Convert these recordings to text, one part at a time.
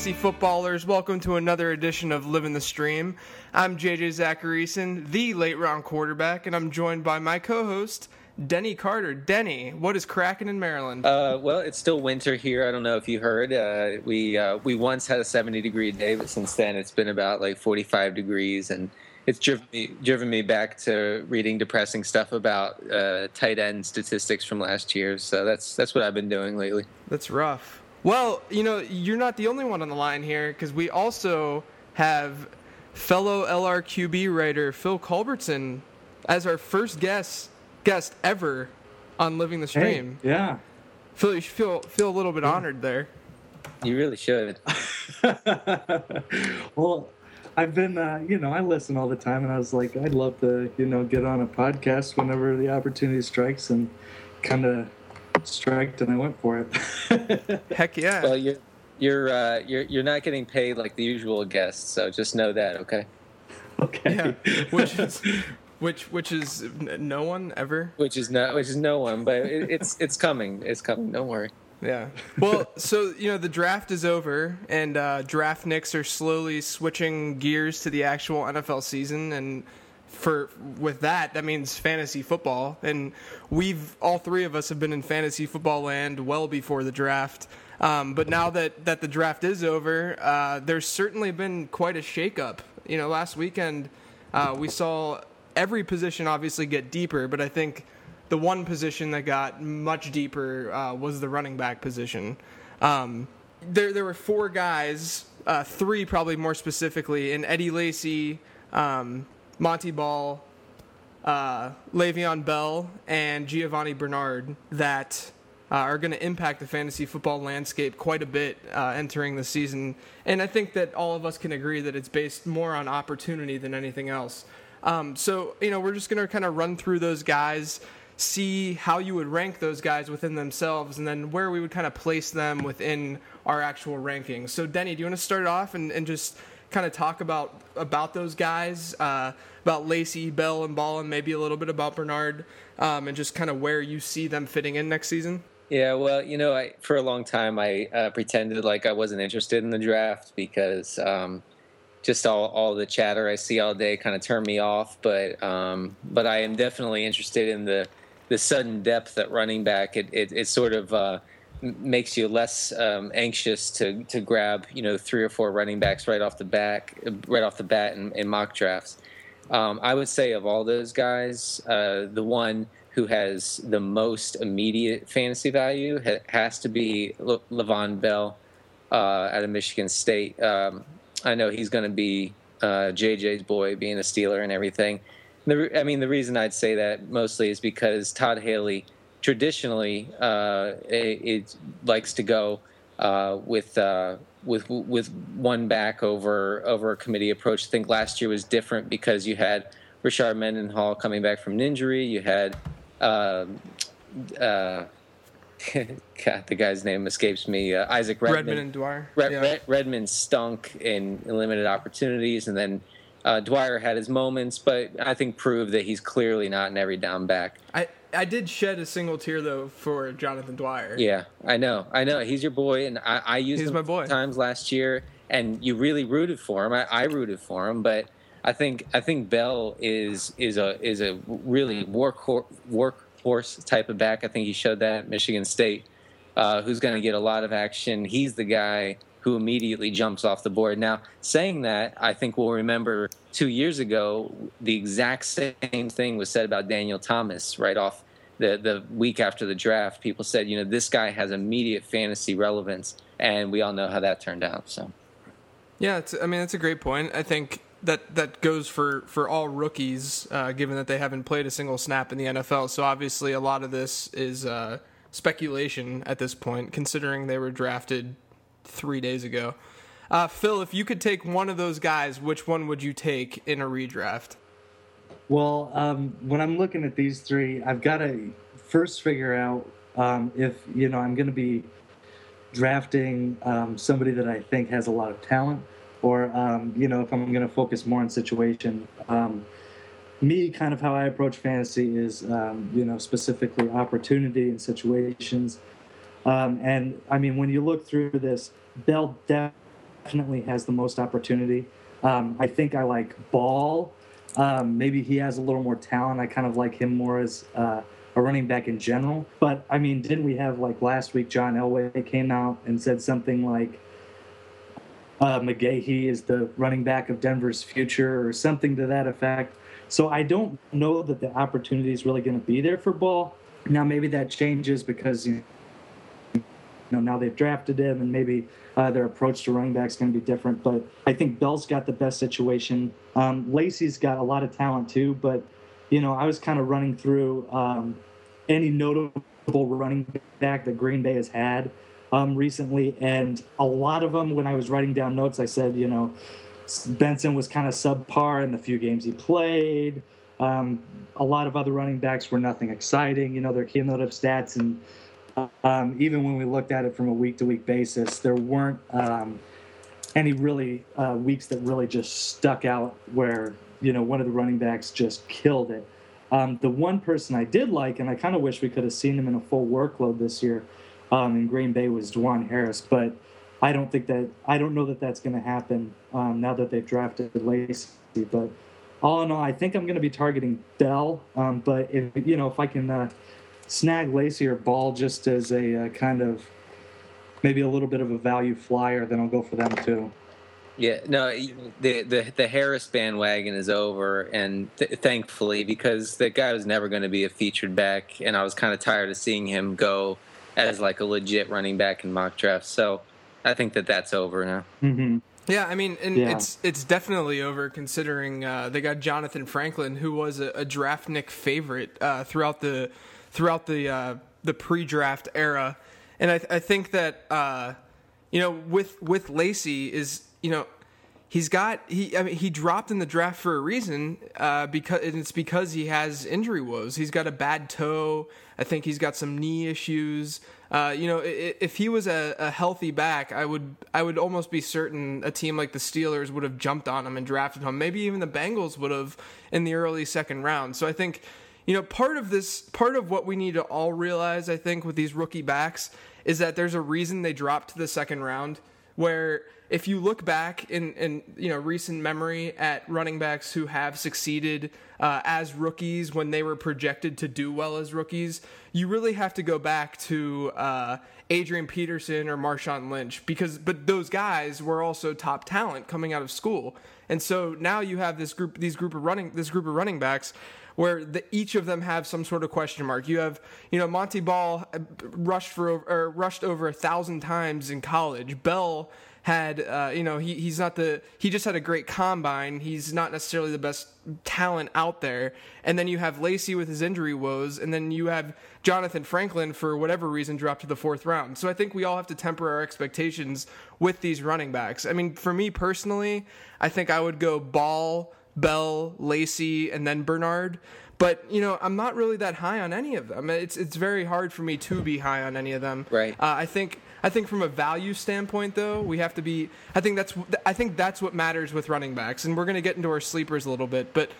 fantasy footballers. Welcome to another edition of Living the Stream. I'm JJ Zachariason, the late round quarterback, and I'm joined by my co host, Denny Carter. Denny, what is cracking in Maryland? Uh, well, it's still winter here. I don't know if you heard. Uh, we uh, we once had a 70 degree day, but since then it's been about like 45 degrees, and it's driven me driven me back to reading depressing stuff about uh, tight end statistics from last year. So that's that's what I've been doing lately. That's rough. Well, you know, you're not the only one on the line here because we also have fellow LRQB writer Phil Culbertson as our first guest guest ever on Living the Stream. Hey, yeah. Phil, you should feel feel a little bit honored there. You really should. well, I've been, uh, you know, I listen all the time, and I was like, I'd love to, you know, get on a podcast whenever the opportunity strikes, and kind of striked and I went for it. Heck yeah. Well, you're you're uh, you're you're not getting paid like the usual guests, so just know that, okay? Okay. Yeah. Which is which which is no one ever. Which is no which is no one, but it, it's it's coming. It's coming. Don't worry. Yeah. Well, so you know the draft is over, and uh, draftniks are slowly switching gears to the actual NFL season, and for with that that means fantasy football. And we've all three of us have been in fantasy football land well before the draft. Um, but now that that the draft is over uh, there's certainly been quite a shakeup. You know last weekend uh, we saw every position obviously get deeper but i think the one position that got much deeper uh, was the running back position. Um, there, there were four guys uh, three probably more specifically in eddie lacy um, Montee Ball, uh, Le'Veon Bell, and Giovani Bernard that uh, are going to impact the fantasy football landscape quite a bit uh, entering the season. And I think that all of us can agree that it's based more on opportunity than anything else. Um, so, you know, we're just going to kind of run through those guys, see how you would rank those guys within themselves, and then where we would kind of place them within our actual rankings. So, Denny, do you want to start off and, and just kind of talk about about those guys, uh, about Lacy, Bell, and Ball, and maybe a little bit about Bernard, um, and just kind of where you see them fitting in next season? Yeah, well, you know, I, for a long time I uh, pretended like I wasn't interested in the draft because um, just all, all the chatter I see all day kind of turned me off. But um, but I am definitely interested in the the sudden depth at running back. It it, it sort of uh, makes you less um, anxious to to grab you know three or four running backs right off the back right off the bat in, in mock drafts. Um, I would say of all those guys, uh, the one who has the most immediate fantasy value ha- has to be Le- Le'Veon Bell uh, out of Michigan State. Um, I know he's going to be uh, JJ's boy, being a Steeler and everything. The, I mean, the reason I'd say that mostly is because Todd Haley traditionally uh, it, it, likes to go uh, with uh, with with one back over over a committee approach. I think last year was different because you had Rashard Mendenhall coming back from an injury. You had um, uh, God, the guy's name escapes me. Uh, Isaac Redman. Redmond and Dwyer. Red, yeah. Red, Redman stunk in limited opportunities, and then uh, Dwyer had his moments, but I think proved that he's clearly not an every down back. I, I did shed a single tear though for Jonathan Dwyer. Yeah, I know, I know. He's your boy, and I, I used He's him my boy. times last year, and you really rooted for him. I, I rooted for him, but I think I think Bell is is a is a really work workhorse type of back. I think he showed that at Michigan State. Uh, who's going to get a lot of action? He's the guy who immediately jumps off the board. Now, saying that, I think we'll remember two years ago, the exact same thing was said about Daniel Thomas right off the, the week after the draft. People said, you know, this guy has immediate fantasy relevance, and we all know how that turned out. So, yeah, I mean, that's a great point. I think that that goes for for all rookies, uh, given that they haven't played a single snap in the NFL. So obviously, a lot of this is uh, speculation at this point, considering they were drafted three days ago. Uh, Phil, if you could take one of those guys, which one would you take in a redraft? Well, um, when I'm looking at these three, I've got to first figure out um, if you know I'm going to be drafting um, somebody that I think has a lot of talent, or um, you know if I'm going to focus more on situation. Um, me, kind of how I approach fantasy is um, you know specifically opportunity and situations. And I mean, when you look through this, Bell definitely has the most opportunity. Um, I think I like Ball. Um, maybe he has a little more talent. I kind of like him more as uh, a running back in general. But I mean, didn't we have like last week? John Elway came out and said something like uh, McGahee is the running back of Denver's future, or something to that effect. So I don't know that the opportunity is really going to be there for Ball. Now maybe that changes because you know now they've drafted him and maybe uh, their approach to running backs is going to be different. But I think Bell's got the best situation. Um, Lacy's got a lot of talent too, but you know I was kind of running through um, any notable running back that Green Bay has had um, recently, and a lot of them when I was writing down notes, I said you know Benson was kind of subpar in the few games he played. Um, a lot of other running backs were nothing exciting. You know, their cumulative stats, and um, even when we looked at it from a week to week basis, there weren't um, any really uh, weeks that really just stuck out where, you know, one of the running backs just killed it. Um, the one person I did like, and I kind of wish we could have seen him in a full workload this year um, in Green Bay, was DuJuan Harris. But I don't think that I don't know that that's going to happen um, now that they've drafted Lacy. But all in all, I think I'm going to be targeting Bell. Um, but if you know if I can uh, snag Lacy or Ball just as a uh, kind of maybe a little bit of a value flyer, then I'll go for them too. Yeah, no, the the the Harris bandwagon is over, and th- thankfully because the guy was never going to be a featured back, and I was kind of tired of seeing him go as like a legit running back in mock drafts. So I think that that's over now. Mm-hmm. Yeah, I mean, and Yeah. it's it's definitely over considering uh, they got Jonathan Franklin, who was a, a draftnik favorite uh, throughout the throughout the uh, the pre-draft era, and I, I think that uh, you know with with Lacy is you know he's got he I mean he dropped in the draft for a reason uh, because it's because he has injury woes. He's got a bad toe. I think he's got some knee issues. Uh, you know, if he was a, a healthy back, I would I would almost be certain a team like the Steelers would have jumped on him and drafted him. Maybe even the Bengals would have in the early second round. So I think you know part of this part of what we need to all realize I think with these rookie backs is that there's a reason they dropped to the second round where if you look back in, in you know recent memory at running backs who have succeeded uh, as rookies when they were projected to do well as rookies, you really have to go back to uh, Adrian Peterson or Marshawn Lynch because but those guys were also top talent coming out of school, and so now you have this group these group of running this group of running backs where the, each of them have some sort of question mark. You have, you know, Montee Ball uh, rushed for or rushed over a thousand times in college. Bell had, uh, you know, he, he's not the he just had a great combine. He's not necessarily the best talent out there. And then you have Lacy with his injury woes, and then you have Jonathan Franklin for whatever reason dropped to the fourth round. So I think we all have to temper our expectations with these running backs. I mean, for me personally, I think I would go Ball. Bell, Lacy, and then Bernard. But you know, I'm not really that high on any of them. It's it's very hard for me to be high on any of them. Right. Uh, I think I think from a value standpoint, though, we have to be. I think that's I think that's what matters with running backs, and we're going to get into our sleepers a little bit. But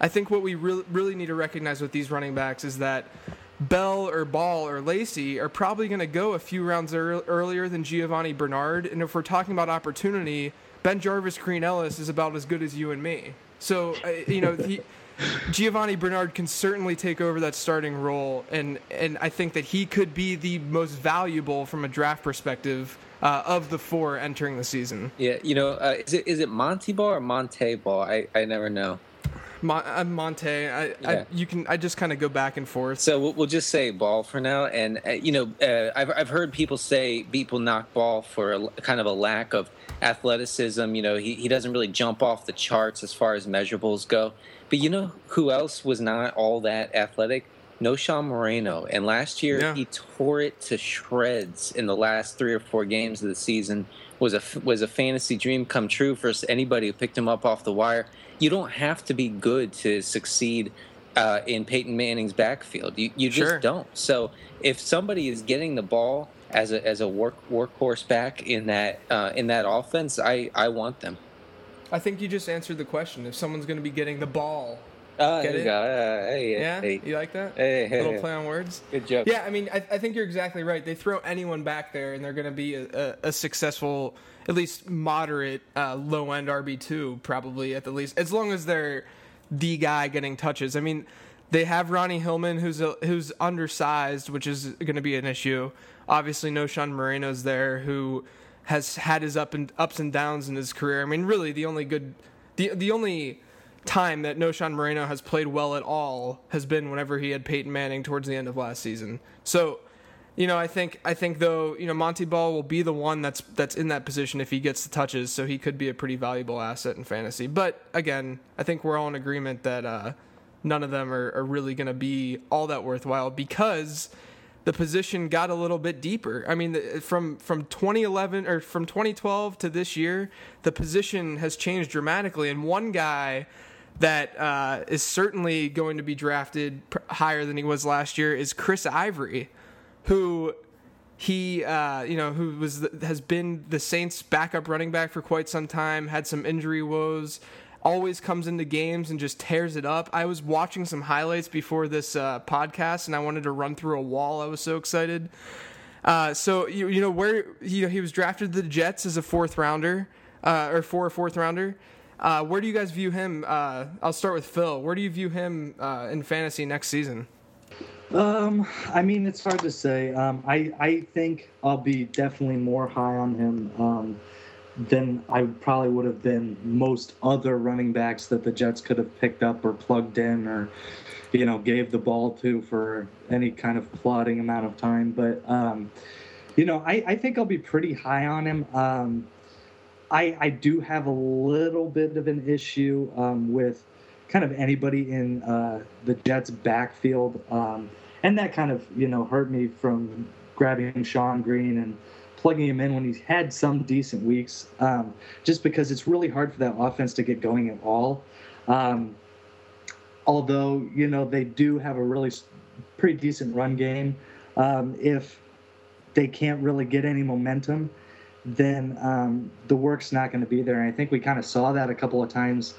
I think what we really really need to recognize with these running backs is that. Bell or Ball or Lacy are probably going to go a few rounds ear- earlier than Giovani Bernard. And if we're talking about opportunity, BenJarvus Green-Ellis is about as good as you and me. So, uh, you know, he, Giovani Bernard can certainly take over that starting role. And, and I think that he could be the most valuable from a draft perspective uh, of the four entering the season. Yeah, you know, uh, is it is it Monty Ball or Monte Ball? I, I never know. Mon- I'm Monte. I, I, you can. I just kind of go back and forth. So we'll, we'll just say Ball for now. And uh, you know, uh, I've I've heard people say people knock Ball for a, kind of a lack of athleticism. You know, he he doesn't really jump off the charts as far as measurables go. But you know who else was not all that athletic? Knowshon Moreno. And last year Yeah. he tore it to shreds in the last three or four games of the season. Was a was a fantasy dream come true for anybody who picked him up off the wire. You don't have to be good to succeed uh, in Peyton Manning's backfield. You you just Sure. don't. So if somebody is getting the ball as a as a work workhorse back in that uh, in that offense, I I want them. I think you just answered the question. If someone's going to be getting the ball Uh, Get it? Uh, hey, Yeah, hey, you like that? hey, hey, Little play on words. Good joke. Yeah, I mean, I, I think you're exactly right. They throw anyone back there, and they're going to be a, a, a successful, at least moderate, uh, low end RB two, probably at the least, as long as they're the guy getting touches. I mean, they have Ronnie Hillman, who's a, who's undersized, which is going to be an issue. Obviously, Knowshon Moreno's there, who has had his up and ups and downs in his career. I mean, really, the only good, the the only time that Knowshon Moreno has played well at all has been whenever he had Peyton Manning towards the end of last season. So, you know, I think I think though, you know, Montee Ball will be the one that's that's in that position if he gets the touches, so he could be a pretty valuable asset in fantasy. But again, I think we're all in agreement that uh, none of them are, are really going to be all that worthwhile because the position got a little bit deeper. I mean, from from 2011 or from 2012 to this year, the position has changed dramatically. And one guy that uh, is certainly going to be drafted higher than he was last year is Chris Ivory, who he uh, you know who was has been the Saints backup running back for quite some time had some injury woes always comes into games and just tears it up. I was watching some highlights before this uh, podcast and I wanted to run through a wall. I was so excited. Uh, so you, you know where you know he was drafted to the Jets as a fourth rounder uh, or for a fourth rounder. Uh, where do you guys view him? Uh, I'll start with Phil. Where do you view him uh, in fantasy next season? Um, I mean, it's hard to say. Um, I I think I'll be definitely more high on him um, than I probably would have been most other running backs that the Jets could have picked up or plugged in or you know gave the ball to for any kind of plodding amount of time. But um, you know, I I think I'll be pretty high on him. Um, I I do have a little bit of an issue um, with kind of anybody in uh, the Jets' backfield, um, and that kind of you know hurt me from grabbing Shonn Greene and plugging him in when he's had some decent weeks, um, just because it's really hard for that offense to get going at all. Um, although you know they do have a really pretty decent run game, um, if they can't really get any momentum, then um, the work's not going to be there. And I think we kind of saw that a couple of times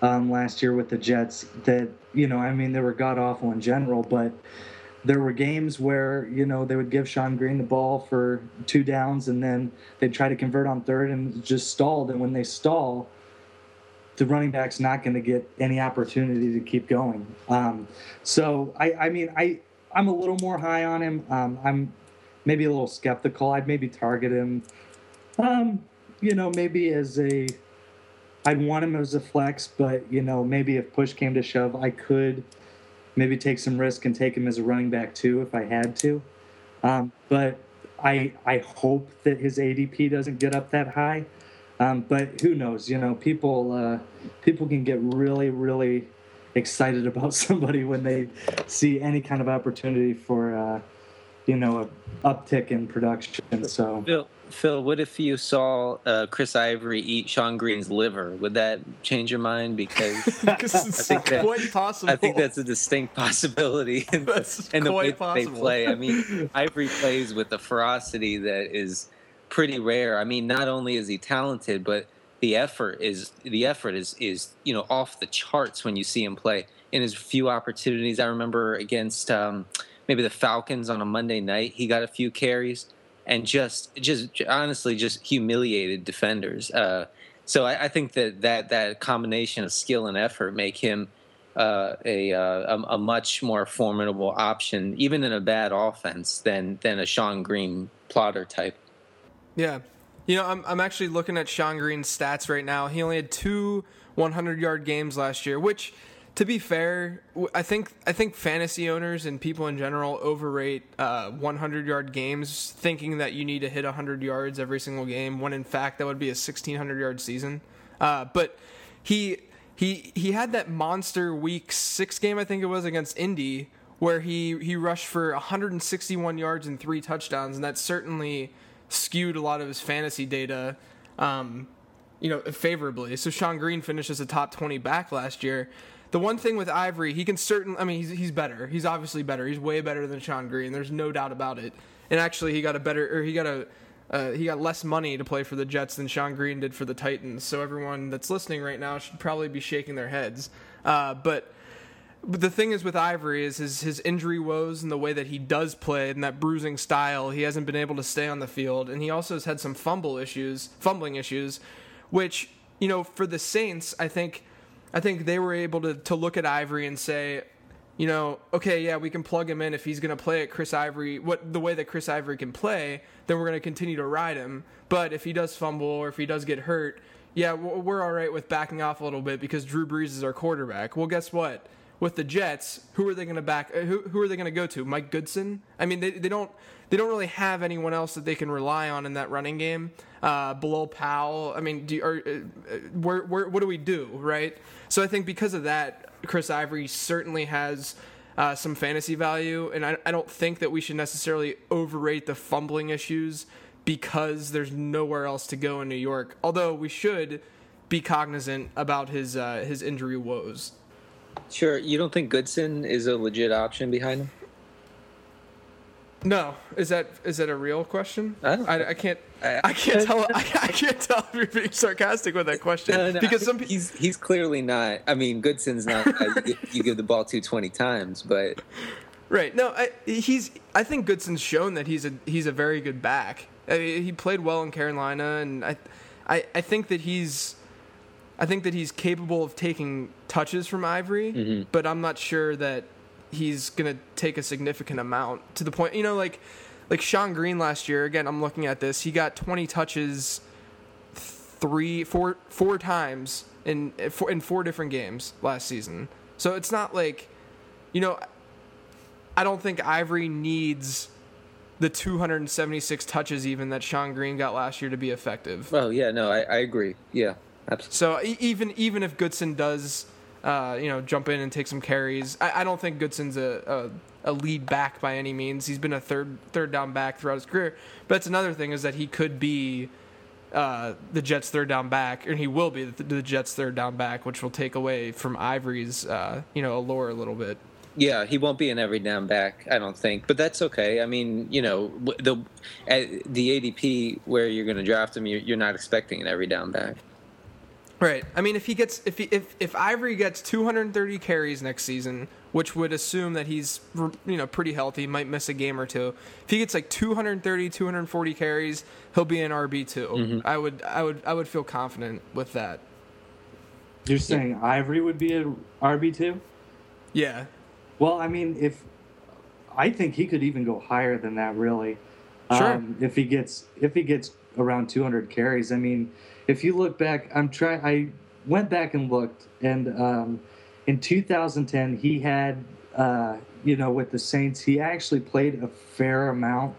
um, last year with the Jets. That you know, I mean, they were god awful in general, but there were games where you know they would give Shonn Greene the ball for two downs, and then they'd try to convert on third and just stalled. And when they stall, the running back's not going to get any opportunity to keep going. Um, so I, I mean, I I'm a little more high on him. Um, I'm maybe a little skeptical. I'd maybe target him. Um, you know, maybe as a I'd want him as a flex, but you know, maybe if push came to shove, I could maybe take some risk and take him as a running back too if I had to. Um, but I I hope that his ADP doesn't get up that high. Um, but who knows? You know, people uh, people can get really really excited about somebody when they see any kind of opportunity for uh, you know a uptick in production. So Phil, Phil, what if you saw uh, Chris Ivory eat Shonn Greene's liver? Would that change your mind? Because it's think that- quite possible. I think that's a distinct possibility in, in the way they play. I mean, Ivory plays with a ferocity that is pretty rare. I mean, not only is he talented, but the effort is the effort is is you know off the charts when you see him play. In his few opportunities, I remember against um, maybe the Falcons on a Monday night, he got a few carries and just just honestly just humiliated defenders. Uh, so I, I think that, that that combination of skill and effort make him uh, a, uh, a a much more formidable option, even in a bad offense, than than a Shonn Greene plotter type. Yeah. You know, I'm, I'm actually looking at Shonn Greene's stats right now. He only had two 100 yard games last year, which, to be fair, I think I think fantasy owners and people in general overrate uh, 100 yard games, thinking that you need to hit 100 yards every single game. When in fact that would be a 1600 yard season. Uh, but he he he had that monster week six game I think it was against Indy where he he rushed for 161 yards and three touchdowns, and that certainly skewed a lot of his fantasy data, um, you know, favorably. So Shonn Greene finished as a top 20 back last year. The one thing with Ivory, he can certainly. I mean, he's he's better. He's obviously better. He's way better than Shonn Greene. There's no doubt about it. And actually, he got a better, or he got a. Uh, he got less money to play for the Jets than Shonn Greene did for the Titans. So everyone that's listening right now should probably be shaking their heads. Uh, but but the thing is with Ivory is his his injury woes and the way that he does play and that bruising style. He hasn't been able to stay on the field, and he also has had some fumble issues, fumbling issues, which you know for the Saints, I think, I think they were able to to look at Ivory and say, you know, okay, yeah, we can plug him in if he's going to play at Chris Ivory, what the way that Chris Ivory can play, then we're going to continue to ride him. But if he does fumble or if he does get hurt, yeah, we're all right with backing off a little bit because Drew Brees is our quarterback. Well, guess what? With the Jets, who are they going to back? Uh, who, who are they going to go to? Mike Goodson? I mean, they, they don't they don't really have anyone else that they can rely on in that running game. Uh, Bilal Powell. I mean, do, are, uh, where, where, what do we do, right? So I think because of that, Chris Ivory certainly has uh, some fantasy value, and I, I don't think that we should necessarily overrate the fumbling issues because there's nowhere else to go in New York. Although we should be cognizant about his uh, his injury woes. Sure, you don't think Goodson is a legit option behind him? No, is that is that a real question? I, I, I can't I, I can't tell I, I, can't tell if you're being sarcastic with that question no, no, because some he's he's clearly not. I mean, Goodson's not. you, you, give the ball to 20 times, but right. No, he's. I think Goodson's shown that he's a he's a very good back. he played well in Carolina, and I, I I think that he's. I think that he's capable of taking touches from Ivory, mm-hmm. but I'm not sure that he's going to take a significant amount to the point, you know, like like Shonn Greene last year. Again, I'm looking at this. He got 20 touches, three, four, four times in in four different games last season. So it's not like, you know, I don't think Ivory needs the 276 touches even that Shonn Greene got last year to be effective. Oh yeah, no, I, I agree. Yeah, absolutely. So even even if Goodson does uh, you know, jump in and take some carries. I, I don't think Goodson's a, a, a, lead back by any means. He's been a third third down back throughout his career. But that's another thing is that he could be uh, the Jets' third down back, and he will be the, the, Jets' third down back, which will take away from Ivory's uh, you know allure a little bit. Yeah, he won't be an every down back, I don't think, but that's okay. I mean, you know, the the ADP where you're going to draft him, you're, you're not expecting an every down back. Right. I mean, if he gets if he, if if Ivory gets 230 carries next season, which would assume that he's you know pretty healthy, might miss a game or two. If he gets like 230, 240 carries, he'll be an RB 2 mm-hmm. I would I would I would feel confident with that. You're saying yeah. Ivory would be a RB two? Yeah. Well, I mean, if I think he could even go higher than that, really. Sure. Um, if he gets if he gets around 200 carries, I mean if you look back, I'm trying. I went back and looked, and um, in 2010, he had, uh, you know, with the Saints, he actually played a fair amount,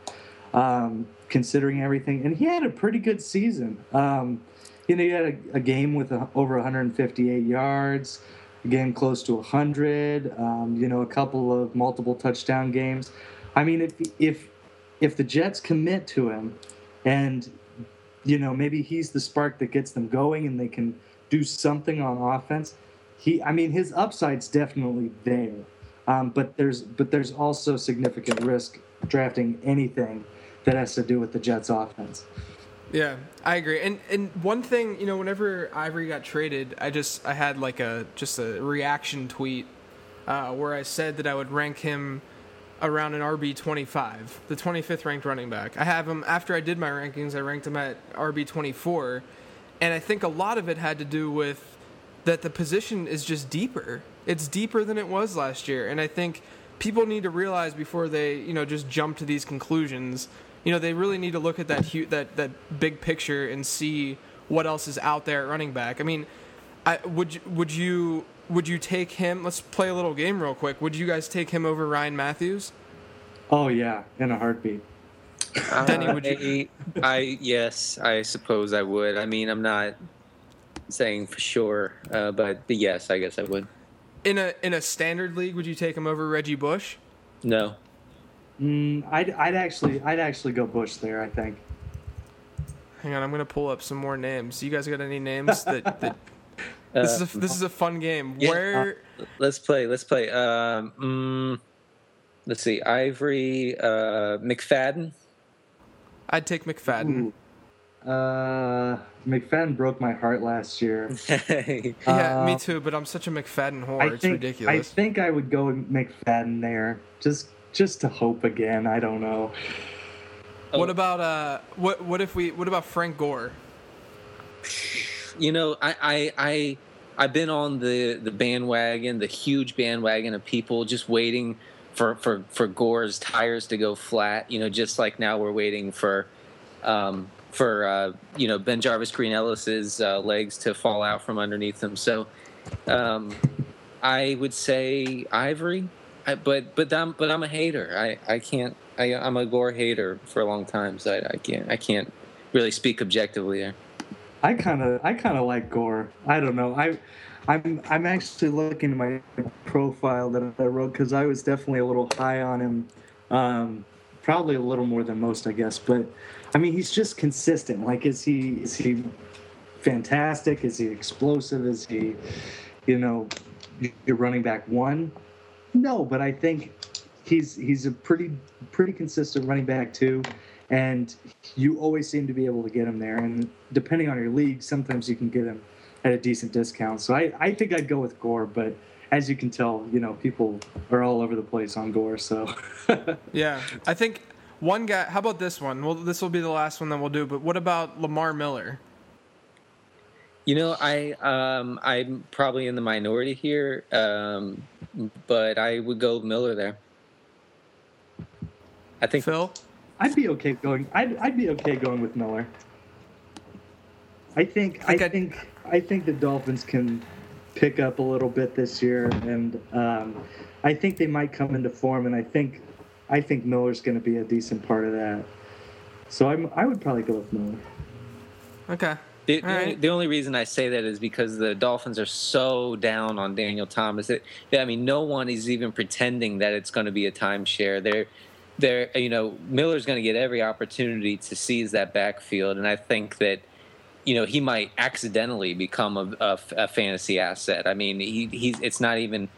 um, considering everything, and he had a pretty good season. Um, you know, he had a, a game with a, over 158 yards, a game close to 100. Um, you know, a couple of multiple touchdown games. I mean, if if if the Jets commit to him, and you know, maybe he's the spark that gets them going and they can do something on offense. He, I mean, his upside's definitely there, um, but there's but there's also significant risk drafting anything that has to do with the Jets' offense. Yeah, I agree. And and one thing, you know, whenever Ivory got traded, I just I had like a just a reaction tweet uh, where I said that I would rank him around an RB 25, the 25th ranked running back. I have him after I did my rankings, I ranked him at RB 24, and I think a lot of it had to do with that the position is just deeper. It's deeper than it was last year, and I think people need to realize before they, you know, just jump to these conclusions. You know, they really need to look at that that that big picture and see what else is out there at running back. I mean, I, would would you would you take him? Let's play a little game real quick. Would you guys take him over Ryan Mathews? Oh yeah, in a heartbeat. Uh, Denny, would you? I, yes, I suppose I would. I mean, I'm not saying for sure, uh, but, but yes, I guess I would. In a in a standard league, would you take him over Reggie Bush? No. Mm, I'd I'd actually I'd actually go Bush there. I think. Hang on, I'm gonna pull up some more names. You guys got any names that, that this is a, uh, this is a fun game. Yeah, Where? Uh, let's play. Let's play. Um, mm, let's see. Ivory uh, McFadden. I'd take McFadden. Ooh. Uh, McFadden broke my heart last year. Yeah, me Uh, too. But I'm such a McFadden whore. I it's think ridiculous. I think I would go McFadden there, just just to hope again. I don't know. What about uh? What what if we? What about Frank Gore? you know, I, I, I, I've been on the the bandwagon, the huge bandwagon of people just waiting for for for Gore's tires to go flat. You know, just like now we're waiting for, um, for uh, you know BenJarvus Green-Ellis's uh, legs to fall out from underneath him. So, um, I would say Ivory, I, but but I'm but I'm a hater. I I can't. I, I'm a Gore hater for a long time, so I, I can't I can't really speak objectively there. I kind of I kind of like Gore. I don't know. I I'm I'm actually looking at my profile that I wrote because I was definitely a little high on him. Um, probably a little more than most, I guess. But I mean, he's just consistent. Like, is he is he fantastic? Is he explosive? Is he, you know, your running back one? No, but I think he's he's a pretty pretty consistent running back too, and you always seem to be able to get him there. And depending on your league, sometimes you can get him at a decent discount. So I, I think I'd go with Gore, but as you can tell, you know, people are all over the place on Gore. So Yeah, I think one guy. How about this one? Well, this will be the last one that we'll do. But what about Lamar Miller? You know, I um, I'm probably in the minority here, um, but I would go Miller there. I think Phil? I'd be okay going. I'd, I'd be okay going with Miller. I think I Okay. think I think the Dolphins can pick up a little bit this year, and um, I think they might come into form. And I think I think Miller's going to be a decent part of that. So I'm I would probably go with Miller. Okay. The, the, All only, right. the only reason I say that is because the Dolphins are so down on Daniel Thomas that that, I mean, no one is even pretending that it's going to be a timeshare. They're, they're, you know, Miller's going to get every opportunity to seize that backfield, and I think that, you know, he might accidentally become a, a, a fantasy asset. I mean, he, he's it's not even.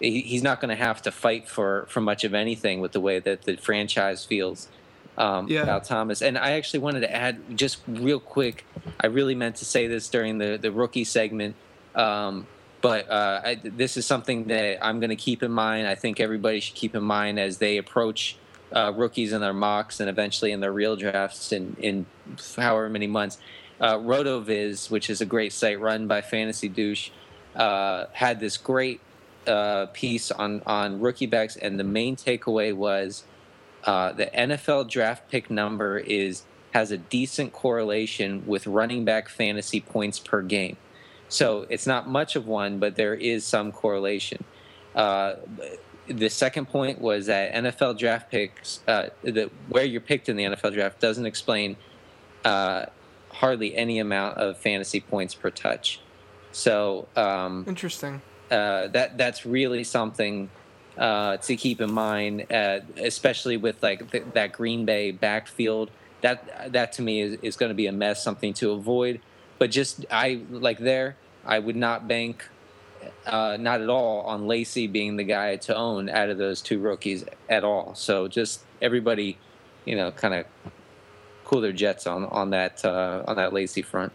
he- He's not going to have to fight for, for much of anything with the way that the franchise feels um, Yeah. about Thomas. And I actually wanted to add just real quick. I really meant to say this during the the rookie segment, um, but uh, I, this is something that I'm going to keep in mind. I think everybody should keep in mind as they approach uh, rookies in their mocks and eventually in their real drafts in in however many months. Uh, Rotoviz, which is a great site run by Fantasy Douche, uh, had this great uh, piece on on rookie backs, and the main takeaway was uh, the NFL draft pick number is has a decent correlation with running back fantasy points per game. So it's not much of one, but there is some correlation. Uh, the second point was that NFL draft picks, uh, the, where you're picked in the NFL draft, doesn't explain uh, hardly any amount of fantasy points per touch. So um, Interesting. uh, that that's really something uh, to keep in mind, uh, especially with like th- that Green Bay backfield. That that to me is, is going to be a mess, something to avoid. But just I like there, I would not bank, uh, not at all, on Lacy being the guy to own out of those two rookies at all. So just everybody, you know, kind of cool their jets on on that uh, on that Lacy front.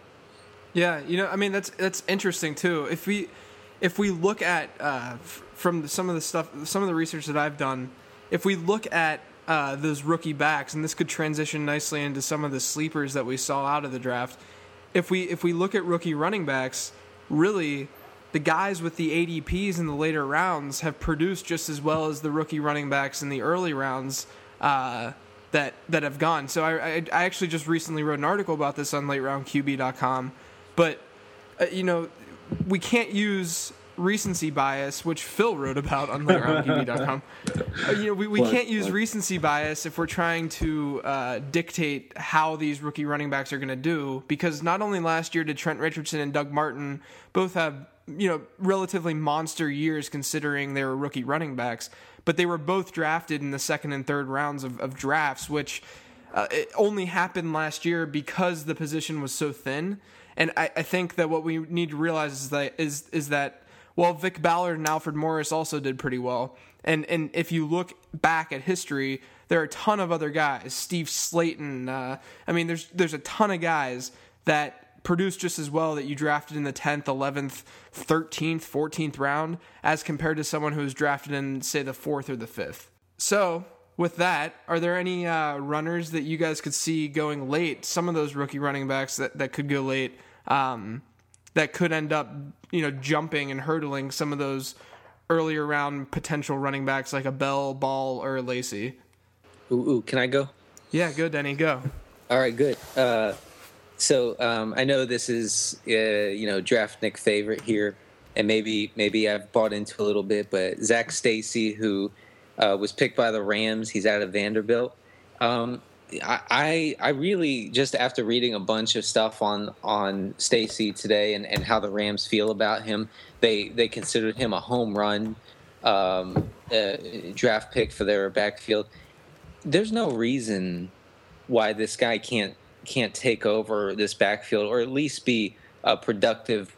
Yeah, you know, I mean that's that's interesting too. If we if we look at uh, f- from some of the stuff, some of the research that I've done, if we look at uh, those rookie backs, and this could transition nicely into some of the sleepers that we saw out of the draft. If we if we look at rookie running backs, really, the guys with the ADPs in the later rounds have produced just as well as the rookie running backs in the early rounds. Uh, that that have gone. So I, I I actually just recently wrote an article about this on LateRoundQB.com, but uh, you know we can't use recency bias, which Phil wrote about on LateRoundQB.com. Uh, you know we, we can't use recency bias if we're trying to uh, dictate how these rookie running backs are going to do because not only last year did Trent Richardson and Doug Martin both have you know relatively monster years considering they were rookie running backs, but they were both drafted in the second and third rounds of, of drafts, which uh, it only happened last year because the position was so thin. And I, I think that what we need to realize is that is is that well, Vick Ballard and Alfred Morris also did pretty well. And and if you look back at history, there are a ton of other guys. Steve Slaton. Uh, I mean, there's there's a ton of guys that produce just as well that you drafted in the 10th, 11th, 13th, 14th round as compared to someone who was drafted in say the 4th or the 5th. So, with that, are there any uh, runners that you guys could see going late? Some of those rookie running backs that, that could go late um, that could end up, you know, jumping and hurdling some of those earlier round potential running backs like a Bell, Ball, or a Lacy. Ooh, ooh, can I go? Yeah, go, Denny, go. All right, good. Uh, so um, I know this is uh, you know draftnik favorite here, and maybe maybe I've bought into a little bit, but Zac Stacy, who uh, was picked by the Rams, he's out of Vanderbilt. Um, I, I really just after reading a bunch of stuff on on Stacy today and, and how the Rams feel about him, they they considered him a home run um, uh, draft pick for their backfield. There's no reason why this guy can't can't take over this backfield or at least be a productive,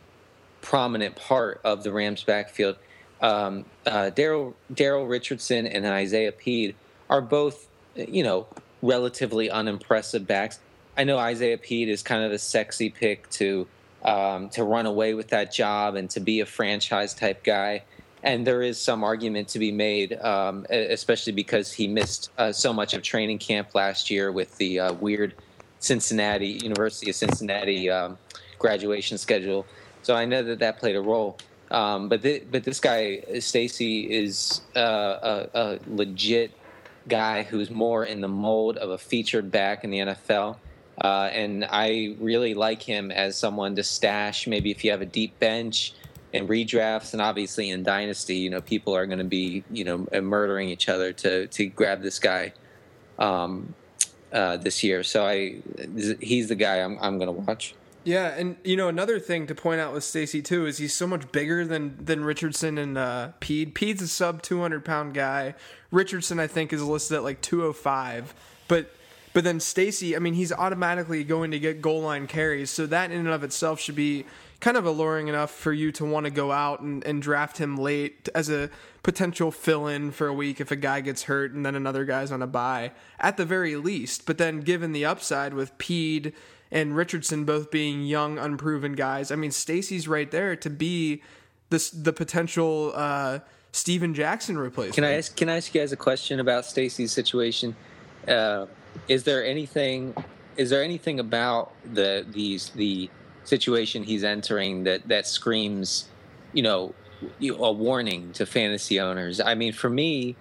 prominent part of the Rams backfield. Um, uh, Daryl Richardson and Isaiah Pead are both, you know, relatively unimpressive backs. I know Isaiah Pead is kind of a sexy pick to um, to run away with that job and to be a franchise type guy. And there is some argument to be made, um, especially because he missed uh, so much of training camp last year with the uh, weird Cincinnati University of Cincinnati um, graduation schedule. So I know that that played a role. Um, but th- but this guy Stacy is uh, a, a legit guy who's more in the mold of a featured back in the NFL. Uh, and I really like him as someone to stash. Maybe if you have a deep bench in redrafts, and obviously in dynasty, you know people are going to be you know murdering each other to to grab this guy um, uh, this year. So I he's the guy I'm I'm going to watch. Yeah, and you know another thing to point out with Stacy too is he's so much bigger than than Richardson and uh, Pead. Pead's a sub two hundred pound guy. Richardson I think is listed at like two oh five, but but then Stacy, I mean, he's automatically going to get goal line carries, so that in and of itself should be kind of alluring enough for you to want to go out and, and draft him late as a potential fill in for a week if a guy gets hurt and then another guy's on a bye at the very least. But then given the upside with Pead and Richardson both being young, unproven guys. I mean, Stacy's right there to be this the potential uh, Steven Jackson replacement. Can I ask? Can I ask you guys a question about Stacy's situation? Uh, is there anything? Is there anything about the these the situation he's entering that that screams, you know, a warning to fantasy owners? I mean, for me,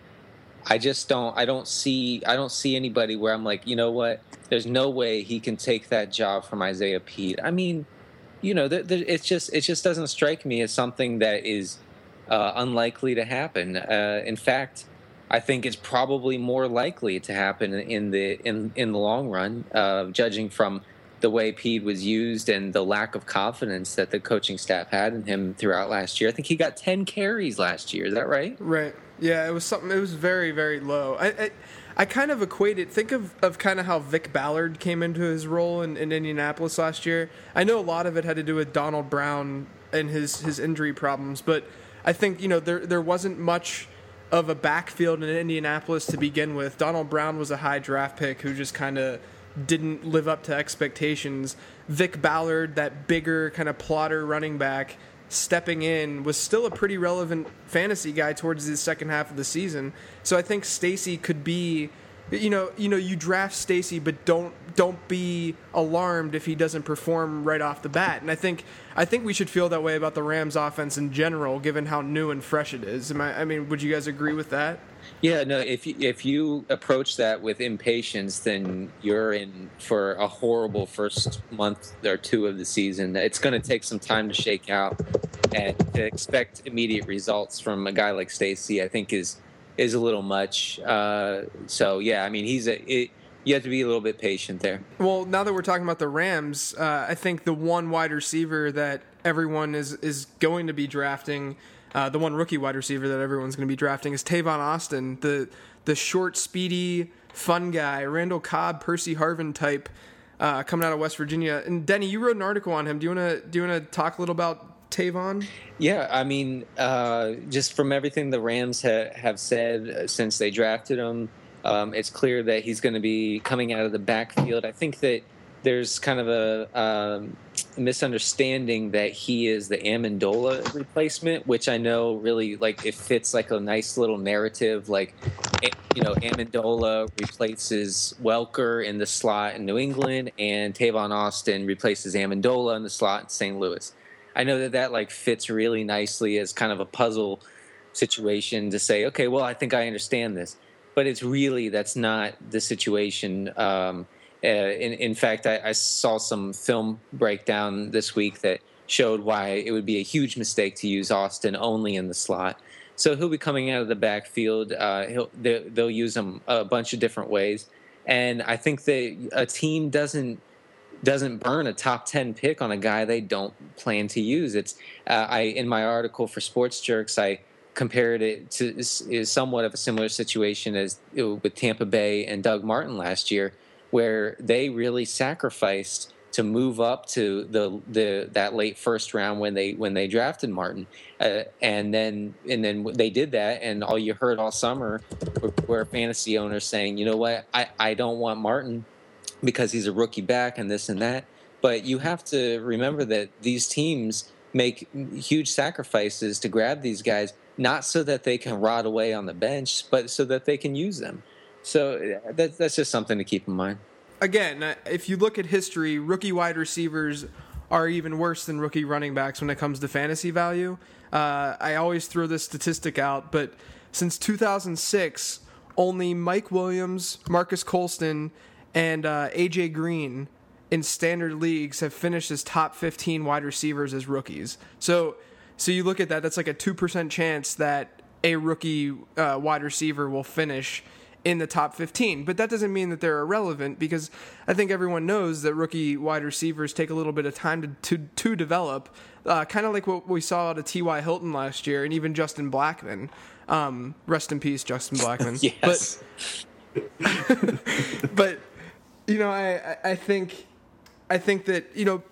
I just don't. I don't see. I don't see anybody where I'm like, you know what? There's no way he can take that job from Isaiah Pead. I mean, you know, it's just it just doesn't strike me as something that is uh, unlikely to happen. Uh, in fact, I think it's probably more likely to happen in the in in the long run, uh, judging from the way Pead was used and the lack of confidence that the coaching staff had in him throughout last year. I think he got ten carries last year. Is that right? Right. Yeah, it was something. It was very very low. I, I I kind of equate it. Think of, of kind of how Vick Ballard came into his role in, in Indianapolis last year. I know a lot of it had to do with Donald Brown and his, his injury problems, but I think, you know, there, there wasn't much of a backfield in Indianapolis to begin with. Donald Brown was a high draft pick who just kind of didn't live up to expectations. Vick Ballard, that bigger kind of plotter running back, stepping in was still a pretty relevant fantasy guy towards the second half of the season. So I think Stacy could be you know, you know, you draft Stacy, but don't don't be alarmed if he doesn't perform right off the bat. And I think I think we should feel that way about the Rams offense in general, given how new and fresh it is. I, I mean, would you guys agree with that? Yeah, no. If you, if you approach that with impatience, then you're in for a horrible first month or two of the season. It's going to take some time to shake out, and to expect immediate results from a guy like Stacy, I think is is a little much. Uh, so yeah, I mean, he's a. It, you have to be a little bit patient there. Well, now that we're talking about the Rams, uh, I think the one wide receiver that everyone is is going to be drafting uh, the one rookie wide receiver that everyone's going to be drafting is Tavon Austin, the the short, speedy, fun guy, Randall Cobb, Percy Harvin type, uh, coming out of West Virginia. And Denny, you wrote an article on him. Do you want to do you want to talk a little about Tavon? Yeah, I mean, uh, just from everything the Rams ha- have said since they drafted him, Um, it's clear that he's going to be coming out of the backfield. I think that there's kind of a um, misunderstanding that he is the Amendola replacement, which I know really like it fits like a nice little narrative. Like, you know, Amendola replaces Welker in the slot in New England, and Tavon Austin replaces Amendola in the slot in St. Louis. I know that that like fits really nicely as kind of a puzzle situation to say, okay, well, I think I understand this, but it's really that's not the situation. Um, uh, in, in fact, I, I saw some film breakdown this week that showed why it would be a huge mistake to use Austin only in the slot. So he'll be coming out of the backfield. Uh, he'll, they, will use him a bunch of different ways, and I think that a team doesn't doesn't burn a top ten pick on a guy they don't plan to use. It's uh, I in my article for Sports Jerks I compared it to is somewhat of a similar situation as with Tampa Bay and Doug Martin last year where they really sacrificed to move up to the the that late first round when they when they drafted Martin, uh, and then and then they did that, and all you heard all summer were, were, fantasy owners saying, you know what, I I don't want Martin because he's a rookie back and this and that. But you have to remember that these teams make huge sacrifices to grab these guys, not so that they can rot away on the bench, but so that they can use them. So that, that's just something to keep in mind. Again, uh, if you look at history, rookie wide receivers are even worse than rookie running backs when it comes to fantasy value. Uh, I always throw this statistic out, but since 2006, only Mike Williams, Marques Colston, and uh, AJ Green in standard leagues have finished as top 15 wide receivers as rookies. So, so you look at that, that's like a 2% chance that a rookie uh, wide receiver will finish in the top 15. But that doesn't mean that they're irrelevant because I think everyone knows that rookie wide receivers take a little bit of time to, to, to develop, uh, kind of like what we saw out of T.Y. Hilton last year and even Justin Blackmon. Um, rest in peace, Justin Blackmon. yes. But, but you know, I, I think I think that you know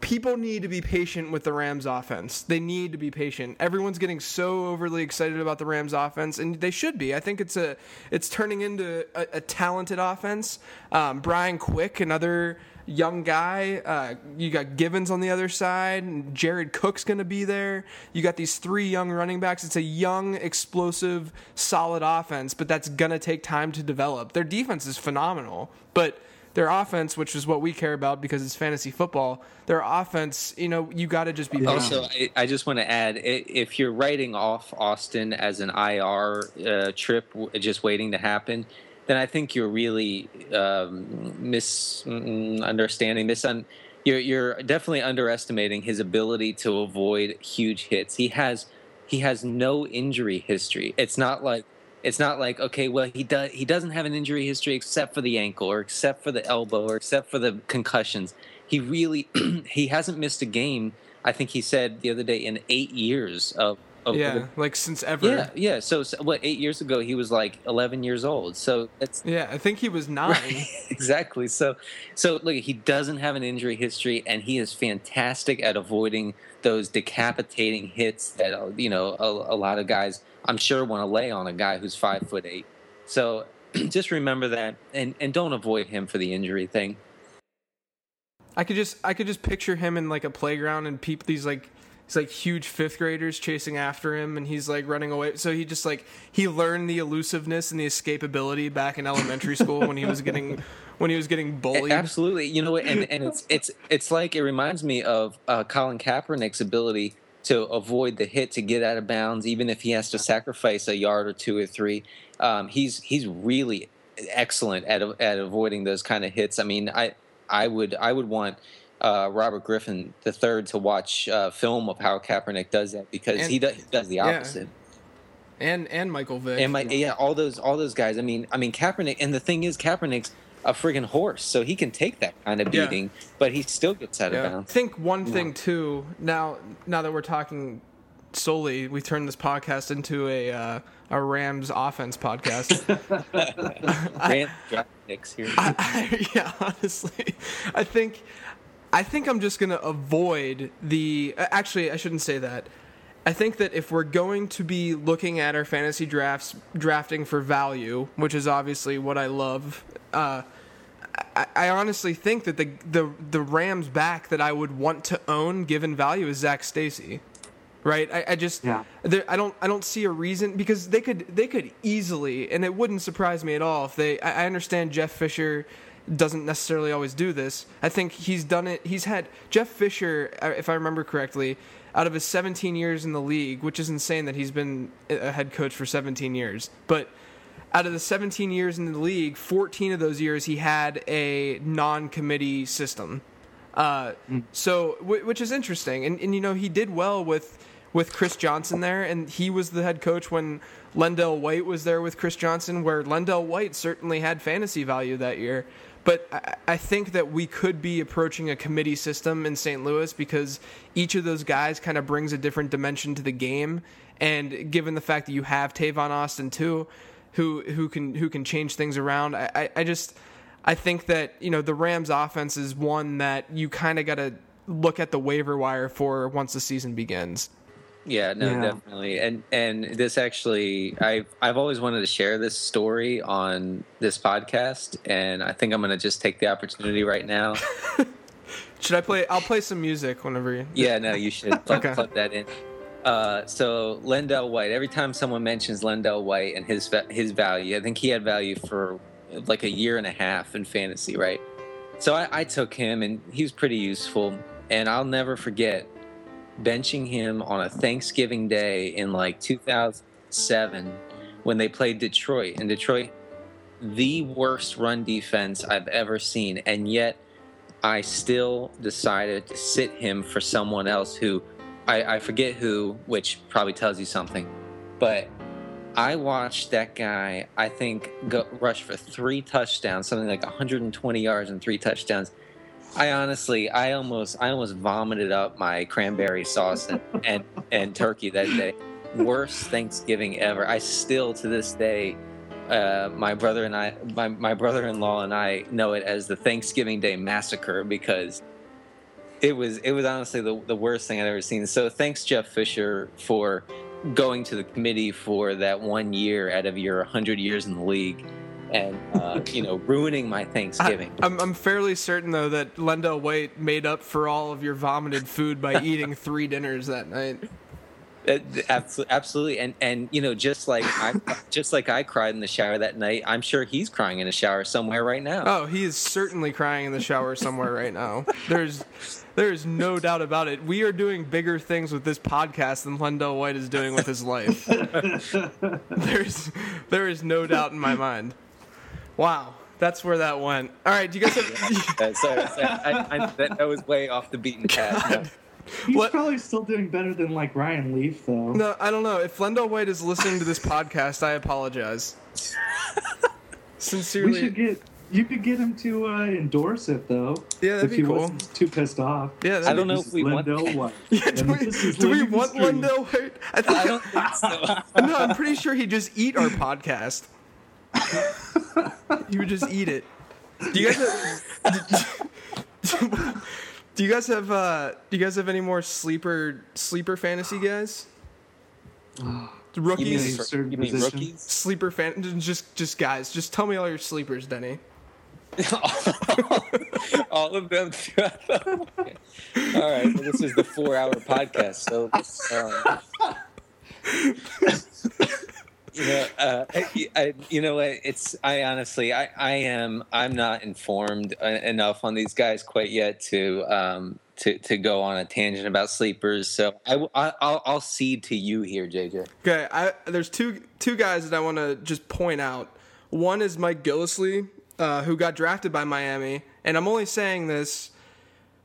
people need to be patient with the Rams offense. They need to be patient. Everyone's getting so overly excited about the Rams offense, and they should be. I think it's a it's turning into a, a talented offense. Um, Brian Quick, another young guy. Uh, you got Givens on the other side, and Jared Cook's going to be there. You got these three young running backs. It's a young, explosive, solid offense, but that's going to take time to develop. Their defense is phenomenal, but their offense, which is what we care about because it's fantasy football, their offense, you know, you got to just be. Also, I, I, just want to add, if you're writing off Austin as an IR uh, trip, just waiting to happen, then I think you're really um, misunderstanding, misun. You're, you're definitely underestimating his ability to avoid huge hits. He has he has no injury history. It's not like it's not like okay, well he does he doesn't have an injury history except for the ankle or except for the elbow or except for the concussions. He really he hasn't missed a game. I think he said the other day in eight years of. Of yeah, the, like since ever. Yeah, yeah. So, so, what? Eight years ago, he was like eleven years old. So it's yeah. I think he was nine. Right, exactly. So, so look, he doesn't have an injury history, and he is fantastic at avoiding those decapitating hits that uh, you know a, a lot of guys I'm sure want to lay on a guy who's five foot eight. So just remember that, and and don't avoid him for the injury thing. I could just I could just picture him in like a playground and people these like he's like huge fifth graders chasing after him and he's like running away. So he just like he learned the elusiveness and the escapability back in elementary school when he was getting when he was getting bullied. Absolutely, you know, and and it's it's it's like it reminds me of uh, Colin Kaepernick's ability to avoid the hit to get out of bounds, even if he has to sacrifice a yard or two or three. Um, he's he's really excellent at at avoiding those kind of hits. I mean, I I would I would want uh, Robert Griffin III to watch uh, film of how Kaepernick does that because and, he, does, he does the opposite. Yeah. And and Michael Vick. And my, yeah, all those all those guys. I mean, I mean Kaepernick. And the thing is, Kaepernick's a friggin' horse, so he can take that kind of beating, yeah. but he still gets out yeah. of bounds. I think one thing too. Now, now that we're talking solely, we turned this podcast into a uh, a Rams offense podcast. Rams here. I, I, yeah, honestly, I think I think I'm just gonna avoid the. Actually, I shouldn't say that. I think that if we're going to be looking at our fantasy drafts, drafting for value, which is obviously what I love, uh, I, I honestly think that the the the Rams back that I would want to own, given value, is Zac Stacy. Right, I, I just Yeah. there, I don't I don't see a reason because they could they could easily and it wouldn't surprise me at all if they I, I understand Jeff Fisher doesn't necessarily always do this. I think he's done it. He's had Jeff Fisher, uh, if I remember correctly, out of his 17 years in the league, which is insane that he's been a head coach for 17 years, but out of the 17 years in the league, 14 of those years he had a non-committee system. Uh, So, which is interesting, and, and you know he did well with with Chris Johnson there, and he was the head coach when LenDale White was there with Chris Johnson, where LenDale White certainly had fantasy value that year. But I, think that we could be approaching a committee system in St. Louis because each of those guys kind of brings a different dimension to the game, and given the fact that you have Tavon Austin too, who who can who can change things around, I, I, I just I think that you know the Rams offense is one that you kind of got to look at the waiver wire for once the season begins. Yeah, no, Yeah. definitely. And and this actually I've I've always wanted to share this story on this podcast and I think I'm gonna just take the opportunity right now. Should I play? I'll play some music whenever. You, Yeah, no, you should plug, Okay. plug that in. Uh, so LenDale White. Every time someone mentions LenDale White and his his value, I think he had value for like a year and a half in fantasy, right? So I, I took him, and he was pretty useful. And I'll never forget benching him on a Thanksgiving day in like 2007 when they played Detroit. And Detroit, the worst run defense I've ever seen, and yet I still decided to sit him for someone else who I, I forget who, which probably tells you something. But I watched that guy, I think, go rush for three touchdowns, something like 120 yards and three touchdowns. I honestly, I almost, I almost vomited up my cranberry sauce and, and, and turkey that day. Worst Thanksgiving ever. I still, to this day, uh, my brother and I, my, my brother-in-law and I know it as the Thanksgiving Day massacre because it was it was honestly the, the worst thing I'd ever seen. So thanks Jeff Fisher for going to the committee for that one year out of your 100 years in the league and uh, you know ruining my Thanksgiving. I, am I'm fairly certain though that LenDale White made up for all of your vomited food by eating three dinners that night. Absolutely, absolutely, and and you know, just like I, just like I cried in the shower that night, I'm sure he's crying in a shower somewhere right now. Oh, he is certainly crying in the shower somewhere right now. There's there is no doubt about it. We are doing bigger things with this podcast than LenDale White is doing with his life. There's there is no doubt in my mind. Wow, that's where that went. All right, do you guys have Uh, sorry, sorry, I, I, that, that was way off the beaten path. No. He's What- probably still doing better than like Ryan Leaf, though. No, I don't know. If LenDale White is listening to this podcast, I apologize. Sincerely, we Sincerely. should get. You could get him to uh, endorse it though. Yeah, that'd if be he cool. wasn't too pissed off. Yeah, I that'd don't know This if we is want White. Yeah, do we, do we want Street. LenDale White? I think I don't think so. no. I'm pretty sure he'd just eat our podcast. he would just eat it. Do you guys have? Do you guys have? Uh, do you guys have any more sleeper sleeper fantasy guys? You mean, Rookies, you mean rookies? sleeper fan, just just guys. Just tell me all your sleepers, Denny. all of them. all right, well, this is the four-hour podcast, so um, you know, uh, I, I, you know, it's I honestly, I, I am, I'm not informed uh, enough on these guys quite yet to, um, to, to go on a tangent about sleepers. So I, will I'll, I'll cede to you here, JJ. Okay, I, there's two two guys that I want to just point out. One is Mike Gillislee, uh, who got drafted by Miami, and I'm only saying this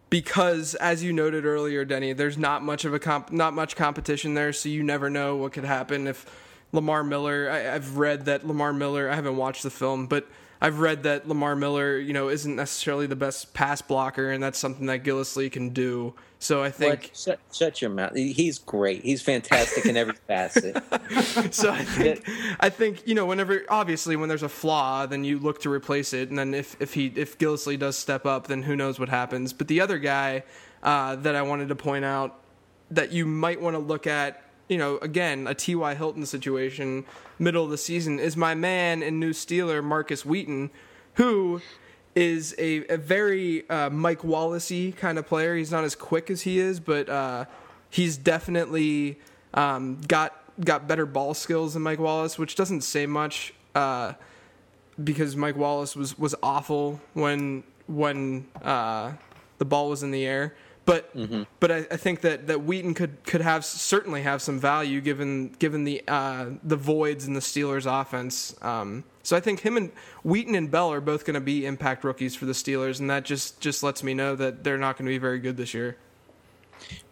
because, as you noted earlier, Denny, there's not much of a comp- not much competition there, so you never know what could happen if Lamar Miller. I, I've read that Lamar Miller. I haven't watched the film, but I've read that Lamar Miller, you know, isn't necessarily the best pass blocker, and that's something that Gillislee can do. So I think. Shut, shut your mouth. He's great. He's fantastic in every facet. so I think I think you know whenever obviously when there's a flaw, then you look to replace it, and then if if he if Gillislee does step up, then who knows what happens. But the other guy uh, that I wanted to point out that you might want to look at you know, again, a T.Y. Hilton situation, middle of the season, is my man and new Steeler, Markus Wheaton, who is a, a very uh, Mike Wallacey kind of player. He's not as quick as he is, but uh, he's definitely um, got got better ball skills than Mike Wallace, which doesn't say much uh, because Mike Wallace was was awful when when uh, the ball was in the air. But Mm-hmm. but I, I think that, that Wheaton could, could have certainly have some value given given the uh, the voids in the Steelers offense. Um, so I think him and Wheaton and Bell are both going to be impact rookies for the Steelers, and that just just lets me know that they're not going to be very good this year.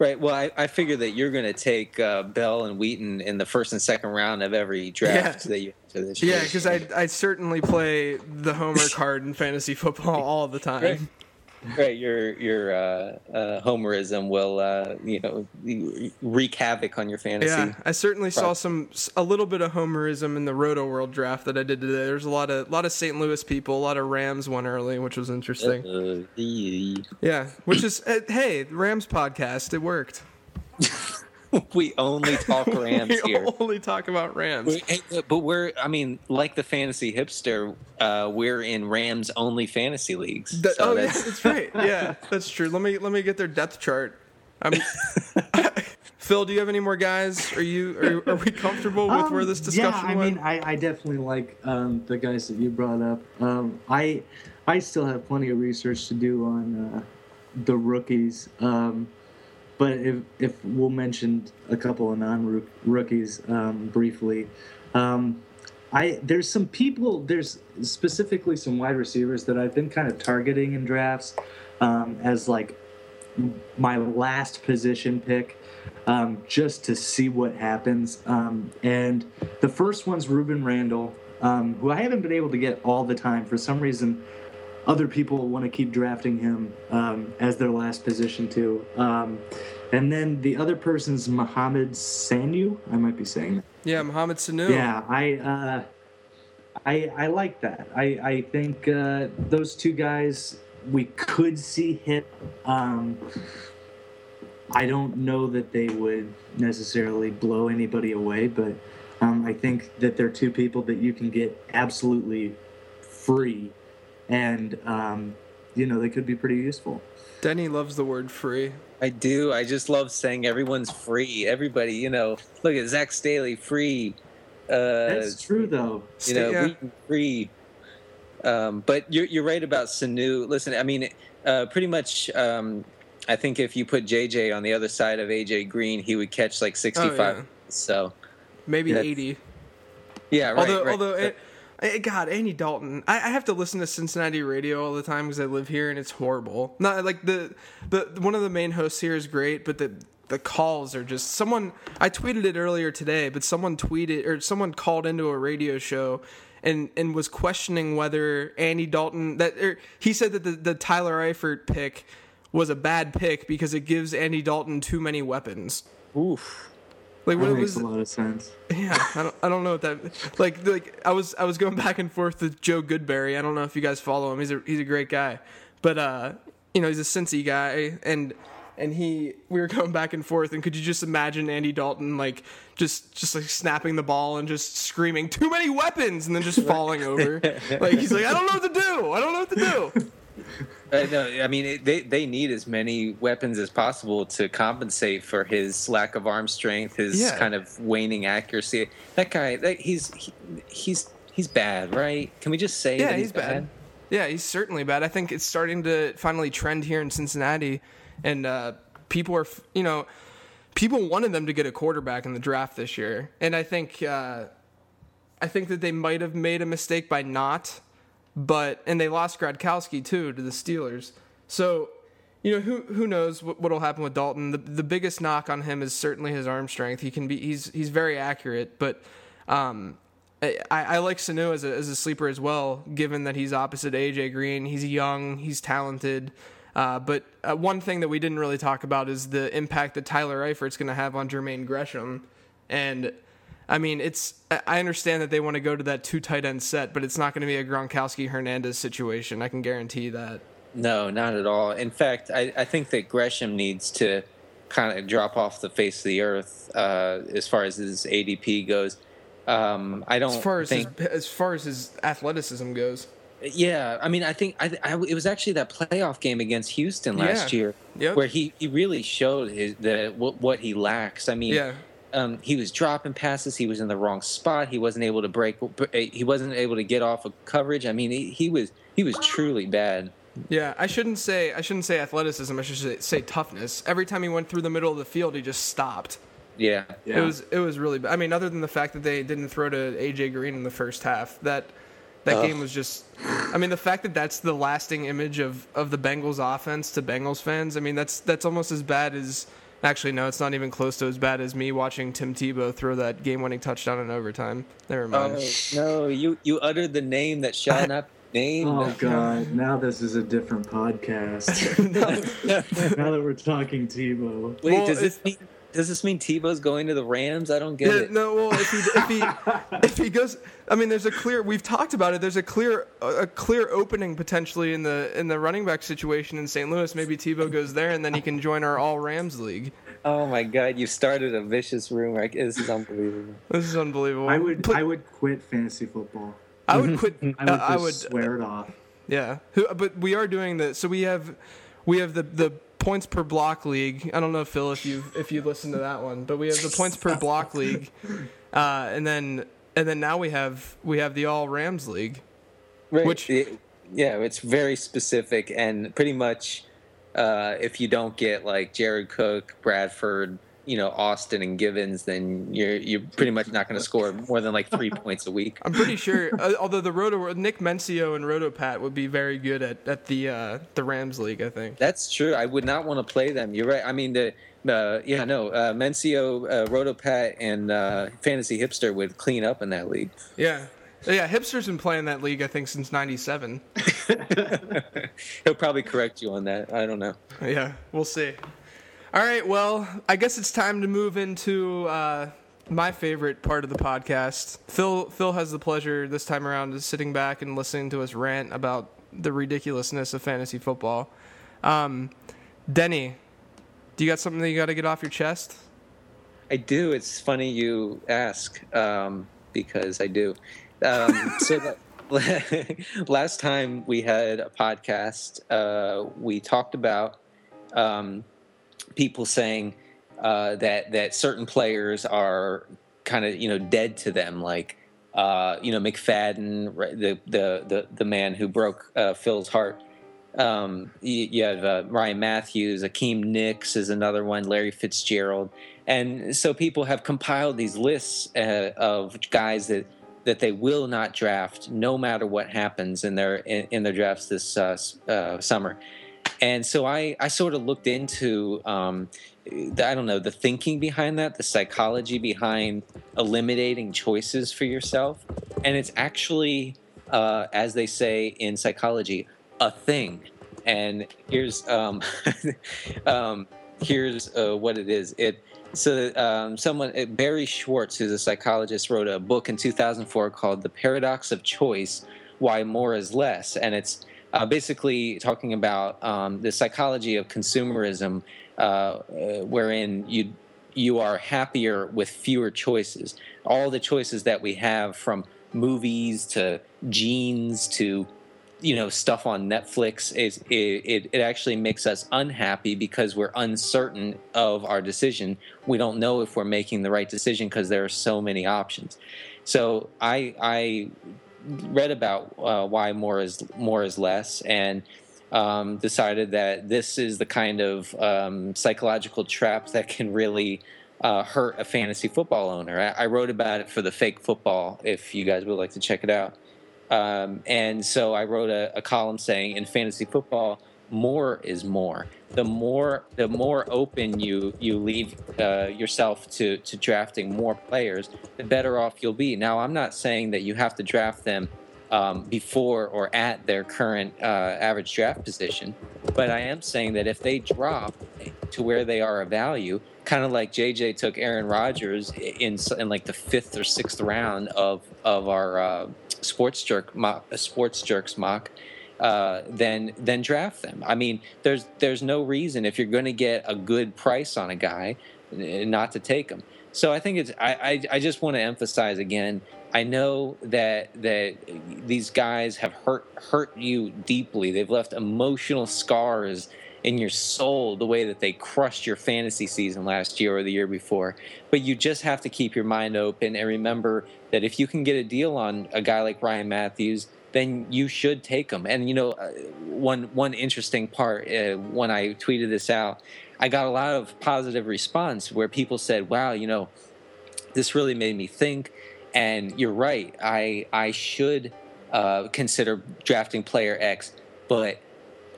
Right. Well, I, I figure that you're going to take uh, Bell and Wheaton in the first and second round of every draft Yeah. that you enter this year. Yeah, because I I certainly play the homer card in fantasy football all the time. Right. Right. Your your uh, uh, homerism will uh, you know wreak havoc on your fantasy. Yeah, I certainly saw some a little bit of homerism in the Rotoworld draft that I did today. There's a lot of lot of St. Louis people, a lot of Rams won early, which was interesting. Uh. Yeah, which is uh, hey, Rams podcast, it worked. we only talk Rams we here. only talk about Rams. Hey, But we're, I mean, like the fantasy hipster, uh, we're in Rams only fantasy leagues. That- so oh yeah, that's, that's right. Yeah, that's true. Let me let me get their depth chart. I'm, Phil, do you have any more guys? Are you are, are we comfortable with Um, where this discussion Yeah, I went? mean, I, I definitely like um, the guys that you brought up. Um, I I still have plenty of research to do on uh, the rookies. Um, but if if we'll mention a couple of non rookies um, briefly, um, I there's some people there's specifically some wide receivers that I've been kind of targeting in drafts um, as like my last position pick um, just to see what happens. Um, and the first one's Rueben Randle, um, who I haven't been able to get all the time. For some reason, other people want to keep drafting him um, as their last position, too. Um, and then the other person's Mohamed Sanu. I might be saying that. yeah, Mohamed Sanu. Yeah, I uh, I I like that. I I think uh, those two guys we could see hit. Um, I don't know that they would necessarily blow anybody away, but um, I think that they're two people that you can get absolutely free, and um, you know they could be pretty useful. Denny loves the word free. I do. I just love saying everyone's free. Everybody, you know, look at Zac Stacy free. Uh, That's true, though. you know, Yeah. Wheaton free. Um, but you're you're right about Sanu. Listen, I mean, uh, pretty much. Um, I think if you put JJ on the other side of AJ Green, he would catch like 65. Oh, yeah. So Maybe Yeah. eighty. yeah, right. although, right. although, it, Eh, God, Andy Dalton, I, I have to listen to Cincinnati radio all the time because I live here and it's horrible. Not like the the one of the main hosts here is great, but the the calls are just someone. I tweeted it earlier today, but someone tweeted or someone called into a radio show. And, and was questioning whether Andy Dalton that or he said that the, the Tyler Eifert pick was a bad pick because it gives Andy Dalton too many weapons. Oof. Like That what makes was a lot of sense. yeah, I don't, I don't know what that like. Like I was I was going back and forth with Joe Goodberry. I don't know if you guys follow him. He's a he's a great guy, but uh, you know he's a Cincy guy, and and he we were going back and forth. And could you just imagine Andy Dalton like just just like snapping the ball and just screaming too many weapons, and then just falling over? like he's like I don't know what to do. I don't know what to do. Uh, no, I mean it, they they need as many weapons as possible to compensate for his lack of arm strength, his Yeah. kind of waning accuracy. That guy, that, he's he, he's he's bad, right? Can we just say Yeah, that he's bad. Yeah, he's certainly bad. I think it's starting to finally trend here in Cincinnati, and uh, people are you know, people wanted them to get a quarterback in the draft this year, and I think, uh, I think that they might have made a mistake by not, but and they lost Gradkowski too to the Steelers. So, you know, who who knows what what'll happen with Dalton? The the biggest knock on him is certainly his arm strength. He can be he's he's very accurate, but. Um, I, I like Sanu as a, as a sleeper as well, given that he's opposite AJ Green. He's young, he's talented. Uh, but uh, one thing that we didn't really talk about is the impact that Tyler Eifert's going to have on Jermaine Gresham. And I mean, it's I understand that they want to go to that two tight end set, but it's not going to be a Gronkowski Hernandez situation. I can guarantee that. No, not at all. In fact, I, I think that Gresham needs to kind of drop off the face of the earth uh, as far as his ADP goes. Um, I don't As far as think. his, as far as his athleticism goes. Yeah, I mean, I think I, I, it was actually that playoff game against Houston last Yeah. year Yep. where he, he really showed his the what, what he lacks. I mean, Yeah. Um, he was dropping passes. He was in the wrong spot. He wasn't able to break. He wasn't able to get off of coverage. I mean, he, he was he was truly bad. Yeah, I shouldn't say I shouldn't say athleticism. I should say, say toughness. Every time he went through the middle of the field, he just stopped. Yeah, It was it was really. bad. I mean, other than the fact that they didn't throw to AJ Green in the first half, that that Ugh. game was just. I mean, the fact that that's the lasting image of of the Bengals offense to Bengals fans. I mean, that's that's almost as bad as. Actually, no, it's not even close to as bad as me watching Tim Tebow throw that game-winning touchdown in overtime. Never oh, mind. Oh no, you you uttered the name that shall not be named. Oh God! Now this is a different podcast. now that we're talking Tebow. Wait, Well, does this mean does this mean Tebow's going to the Rams? I don't get Yeah, it. no, well, if he if he if he goes, I mean, there's a clear. We've talked about it. There's a clear a clear opening potentially in the in the running back situation in St. Louis. Maybe Tebow goes there, and then he can join our All Rams league. Oh my God, you started a vicious rumor. This is unbelievable. This is unbelievable. I would Put- I would quit fantasy football. I would quit. I would just I would. swear it off. Yeah, but we are doing the. So we have we have the the points per block league. I don't know, Phil, if you if you listened to that one, but we have the points per block league, uh, and then and then now we have we have the All Rams league. Right. Which- yeah, it's very specific and pretty much uh, if you don't get like Jared Cook, Bradford, you know, Austin and Givens, then you're you're pretty much not going to score more than like three points a week. I'm pretty sure. uh, although the Roto Nick Mensio and Rotopat would be very good at, at the uh, the Rams league, I think. That's true. I would not want to play them. You're right. I mean, the uh, yeah, no, uh, Mensio, uh, Rotopat, and uh, Fantasy Hipster would clean up in that league. Yeah, yeah. Hipster's been playing that league, I think, since '97. He'll probably correct you on that. I don't know. Yeah, we'll see. All right, well, I guess it's time to move into uh, my favorite part of the podcast. Phil Phil has the pleasure this time around of sitting back and listening to us rant about the ridiculousness of fantasy football. Um, Denny, do you got something that you got to get off your chest? I do. It's funny you ask um, because I do. Um, so last time we had a podcast, uh, we talked about um, people saying uh, that that certain players are kind of you know dead to them, like uh, you know McFadden, the the the the man who broke uh, Phil's heart. Um, you, you have uh, Ryan Mathews, Hakeem Nicks is another one, Larry Fitzgerald, and so people have compiled these lists uh, of guys that that they will not draft no matter what happens in their in, in their drafts this uh, summer. And so I, I sort of looked into um, I don't know the thinking behind that, the psychology behind eliminating choices for yourself, and it's actually, uh, as they say in psychology, a thing. And here's um, um, here's uh, what it is. It so um, someone uh, Barry Schwartz, who's a psychologist, wrote a book in 2004 called "The Paradox of Choice: Why More Is Less," and it's uh, basically talking about um, the psychology of consumerism, uh, uh, wherein you you are happier with fewer choices. All the choices that we have, from movies to jeans to you know stuff on Netflix is it, it, it actually makes us unhappy because we're uncertain of our decision. We don't know if we're making the right decision because there are so many options. So I I read about uh, why more is more is less and um, decided that this is the kind of um, psychological trap that can really uh, hurt a fantasy football owner. I, I wrote about it for the fake football. If you guys would like to check it out. Um, and so I wrote a, a column saying in fantasy football, more is more. The more the more open you you leave uh, yourself to to drafting more players, the better off you'll be. Now I'm not saying that you have to draft them um, before or at their current uh, average draft position, but I am saying that if they drop to where they are a value, kind of like JJ took Aaron Rodgers in in like the fifth or sixth round of of our uh, sports jerk mock, sports jerks mock. Uh, then then draft them. I mean, there's there's no reason if you're going to get a good price on a guy, not to take him. So I think it's I I, I just want to emphasize again. I know that that these guys have hurt hurt you deeply. They've left emotional scars in your soul the way that they crushed your fantasy season last year or the year before. But you just have to keep your mind open and remember that if you can get a deal on a guy like Ryan Mathews, then you should take them. And you know, uh, one one interesting part uh, when I tweeted this out, I got a lot of positive response where people said, "Wow, you know, this really made me think." And you're right. I I should uh, consider drafting player X, but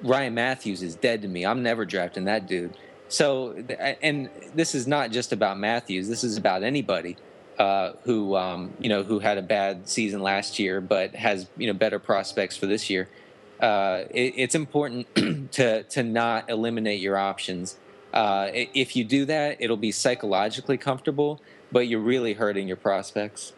Ryan Mathews is dead to me. I'm never drafting that dude. So, and this is not just about Mathews. This is about anybody uh, who, um, you know, who had a bad season last year, but has you know better prospects for this year. Uh, it, it's important to to not eliminate your options. Uh, if you do that, it'll be psychologically comfortable, but you're really hurting your prospects.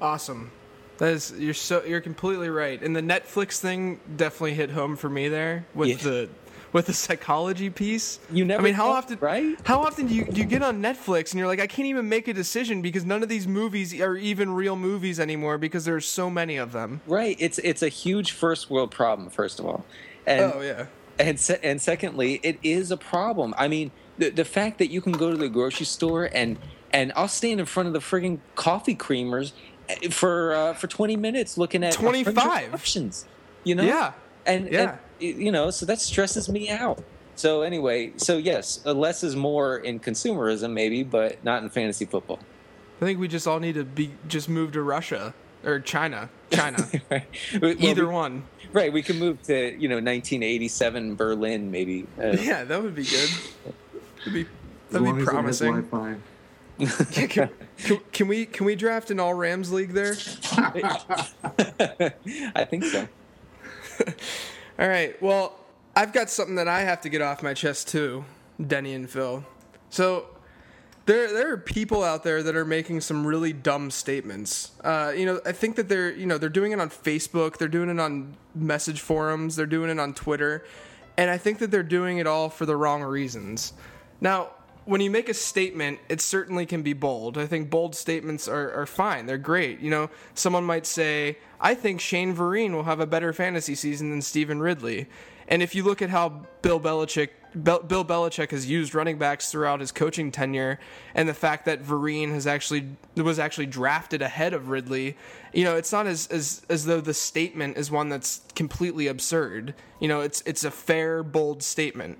Awesome. That is you're so you're completely right. And the Netflix thing definitely hit home for me there with yeah. the with the psychology piece. You never. I mean, how thought, often? Right? How often do you do you get on Netflix and you're like, I can't even make a decision because none of these movies are even real movies anymore because there's so many of them. Right. It's it's a huge first world problem. First of all. And, oh yeah. And se- and secondly, it is a problem. I mean, the the fact that you can go to the grocery store and and I'll stand in front of the frigging coffee creamers for uh, for 20 minutes looking at 25 options you know yeah and, yeah and, you know so that stresses me out. So anyway so yes uh, less is more in consumerism maybe but not in fantasy football. I think we just all need to be just move to russia or china china. Right. well, either we, one. right we can move to you know 1987 berlin maybe. Uh, yeah that would be good. That'd be that'd be promising. Can, can, can, we can we draft an all Rams league there? I think so. All right. Well, I've got something that I have to get off my chest too, Denny and Phil. So there there are people out there that are making some really dumb statements. Uh, you know, I think that they're you know they're doing it on Facebook, they're doing it on message forums, they're doing it on Twitter, and I think that they're doing it all for the wrong reasons. Now, when you make a statement, it certainly can be bold. I think bold statements are, are fine. They're great. You know, someone might say, I think Shane Vereen will have a better fantasy season than Stevan Ridley. And if you look at how Bill Belichick Bill Belichick has used running backs throughout his coaching tenure, and the fact that Vereen has actually was actually drafted ahead of Ridley, you know, it's not as, as as though the statement is one that's completely absurd. You know, it's it's a fair, bold statement.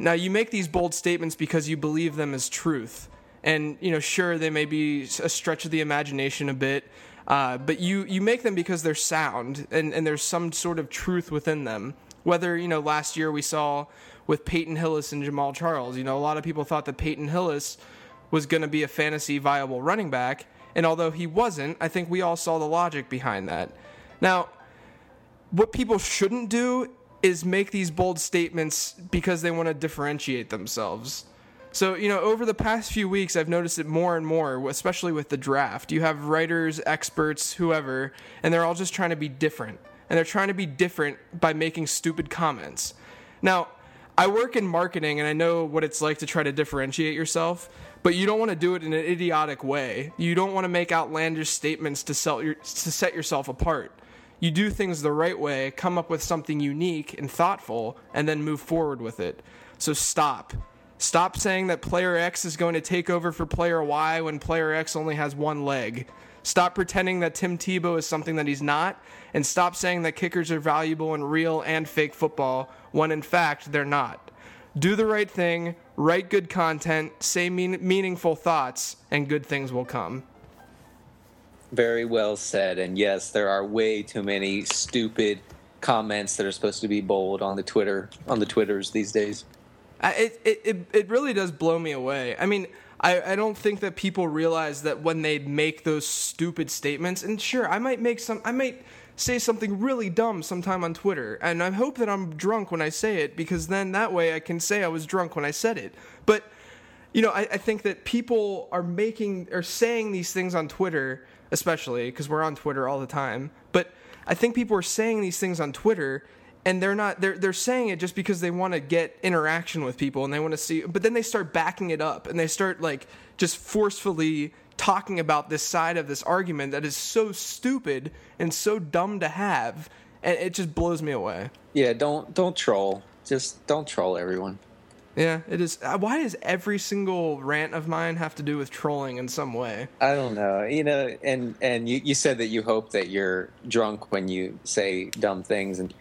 Now, you make these bold statements because you believe them as truth. And, you know, sure, they may be a stretch of the imagination a bit, uh, but you, you make them because they're sound and, and there's some sort of truth within them. Whether, you know, last year we saw with Peyton Hillis and Jamaal Charles, you know, a lot of people thought that Peyton Hillis was going to be a fantasy viable running back. And although he wasn't, I think we all saw the logic behind that. Now, what people shouldn't do is make these bold statements because they want to differentiate themselves. So, you know, over the past few weeks, I've noticed it more and more, especially with the draft. You have writers, experts, whoever, and they're all just trying to be different. And they're trying to be different by making stupid comments. Now, I work in marketing and I know what it's like to try to differentiate yourself, but you don't want to do it in an idiotic way. You don't want to make outlandish statements to, sell your, to set yourself apart you do things the right way, come up with something unique and thoughtful, and then move forward with it. So stop. Stop saying that player X is going to take over for player Y when player X only has one leg. Stop pretending that Tim Tebow is something that he's not, and stop saying that kickers are valuable in real and fake football when in fact they're not. Do the right thing, write good content, say mean- meaningful thoughts, and good things will come. Very well said. And yes, there are way too many stupid comments that are supposed to be bold on the Twitter on the Twitters these days. Uh, it, it, it really does blow me away. I mean, I, I don't think that people realize that when they make those stupid statements, and sure, I might make some, I might say something really dumb sometime on Twitter, and I hope that I'm drunk when I say it because then that way I can say I was drunk when I said it. But, you know, I, I think that people are making, or saying these things on Twitter especially because we're on Twitter all the time. But I think people are saying these things on Twitter and they're not they're they're saying it just because they want to get interaction with people and they want to see but then they start backing it up and they start like just forcefully talking about this side of this argument that is so stupid and so dumb to have and it just blows me away. Yeah, don't don't troll. Just don't troll everyone. Yeah, it is. uh, Why does every single rant of mine have to do with trolling in some way? I don't know. You know, and and you, you said that you hope that you're drunk when you say dumb things, and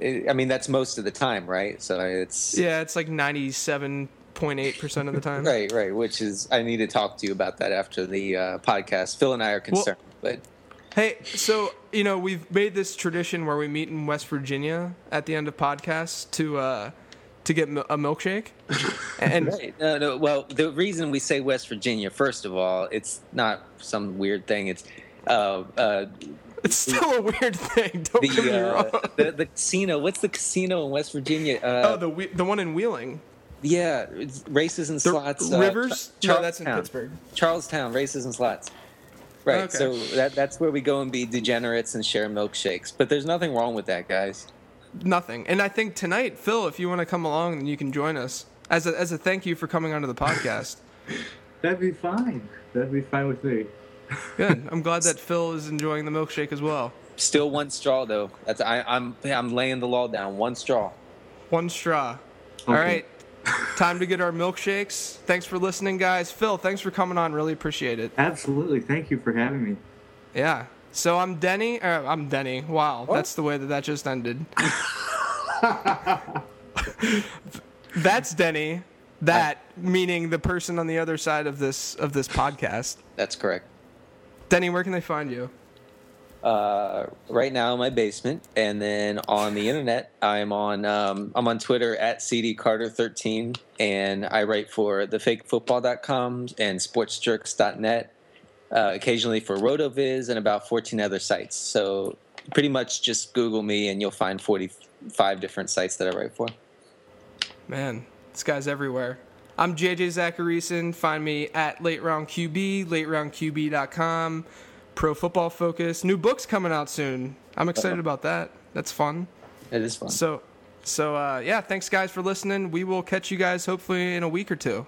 it, I mean that's most of the time, right? So it's Yeah, it's like ninety-seven point eight percent of the time. right, right. Which is I need to talk to you about that after the uh, podcast. Phil and I are concerned, but Hey, so you know we've made this tradition where we meet in West Virginia at the end of podcasts to uh, to get a milkshake, and Right. No, no. Well, the reason we say West Virginia, first of all, it's not some weird thing. It's uh, uh, it's still a weird thing. Don't get me the, wrong. uh, the the casino. What's the casino in West Virginia? Uh, oh, the the one in Wheeling, yeah, races and the slots. uh, Rivers. Ch- no, that's in. Pittsburgh. Charlestown races and slots. Right. Okay. So that that's where we go and be degenerates and share milkshakes. But there's nothing wrong with that, guys. Nothing. And I think tonight, Phil, if you want to come along, then you can join us as a as a thank you for coming onto the podcast. That'd be fine. That'd be fine with me. Good. I'm glad that Phil is enjoying the milkshake as well. Still one straw though. That's I, I'm I'm laying the law down. One straw. One straw. All Okay. right. Time to get our milkshakes. Thanks for listening, guys. Phil, thanks for coming on. Really appreciate it. Absolutely. Thank you for having me. Yeah. So I'm Denny. Uh, I'm Denny. Wow, that's the way that that just ended. that's Denny. That meaning the person on the other side of this of this podcast. That's correct. Denny, where can they find you? Uh, right now in my basement, and then on the internet, I'm on um, I'm on Twitter at cdcarter13, and I write for thefakefootball.com and sportsjerks.net, uh, occasionally for RotoViz and about 14 other sites. So pretty much just Google me, and you'll find 45 different sites that I write for. Man, this guy's everywhere. I'm JJ Zachariason. Find me at Late Round QB, lateroundqb.com, Pro Football Focus. New books coming out soon. I'm excited about that. That's fun. It is fun. So, so uh, yeah, thanks guys for listening. We will catch you guys hopefully in a week or two.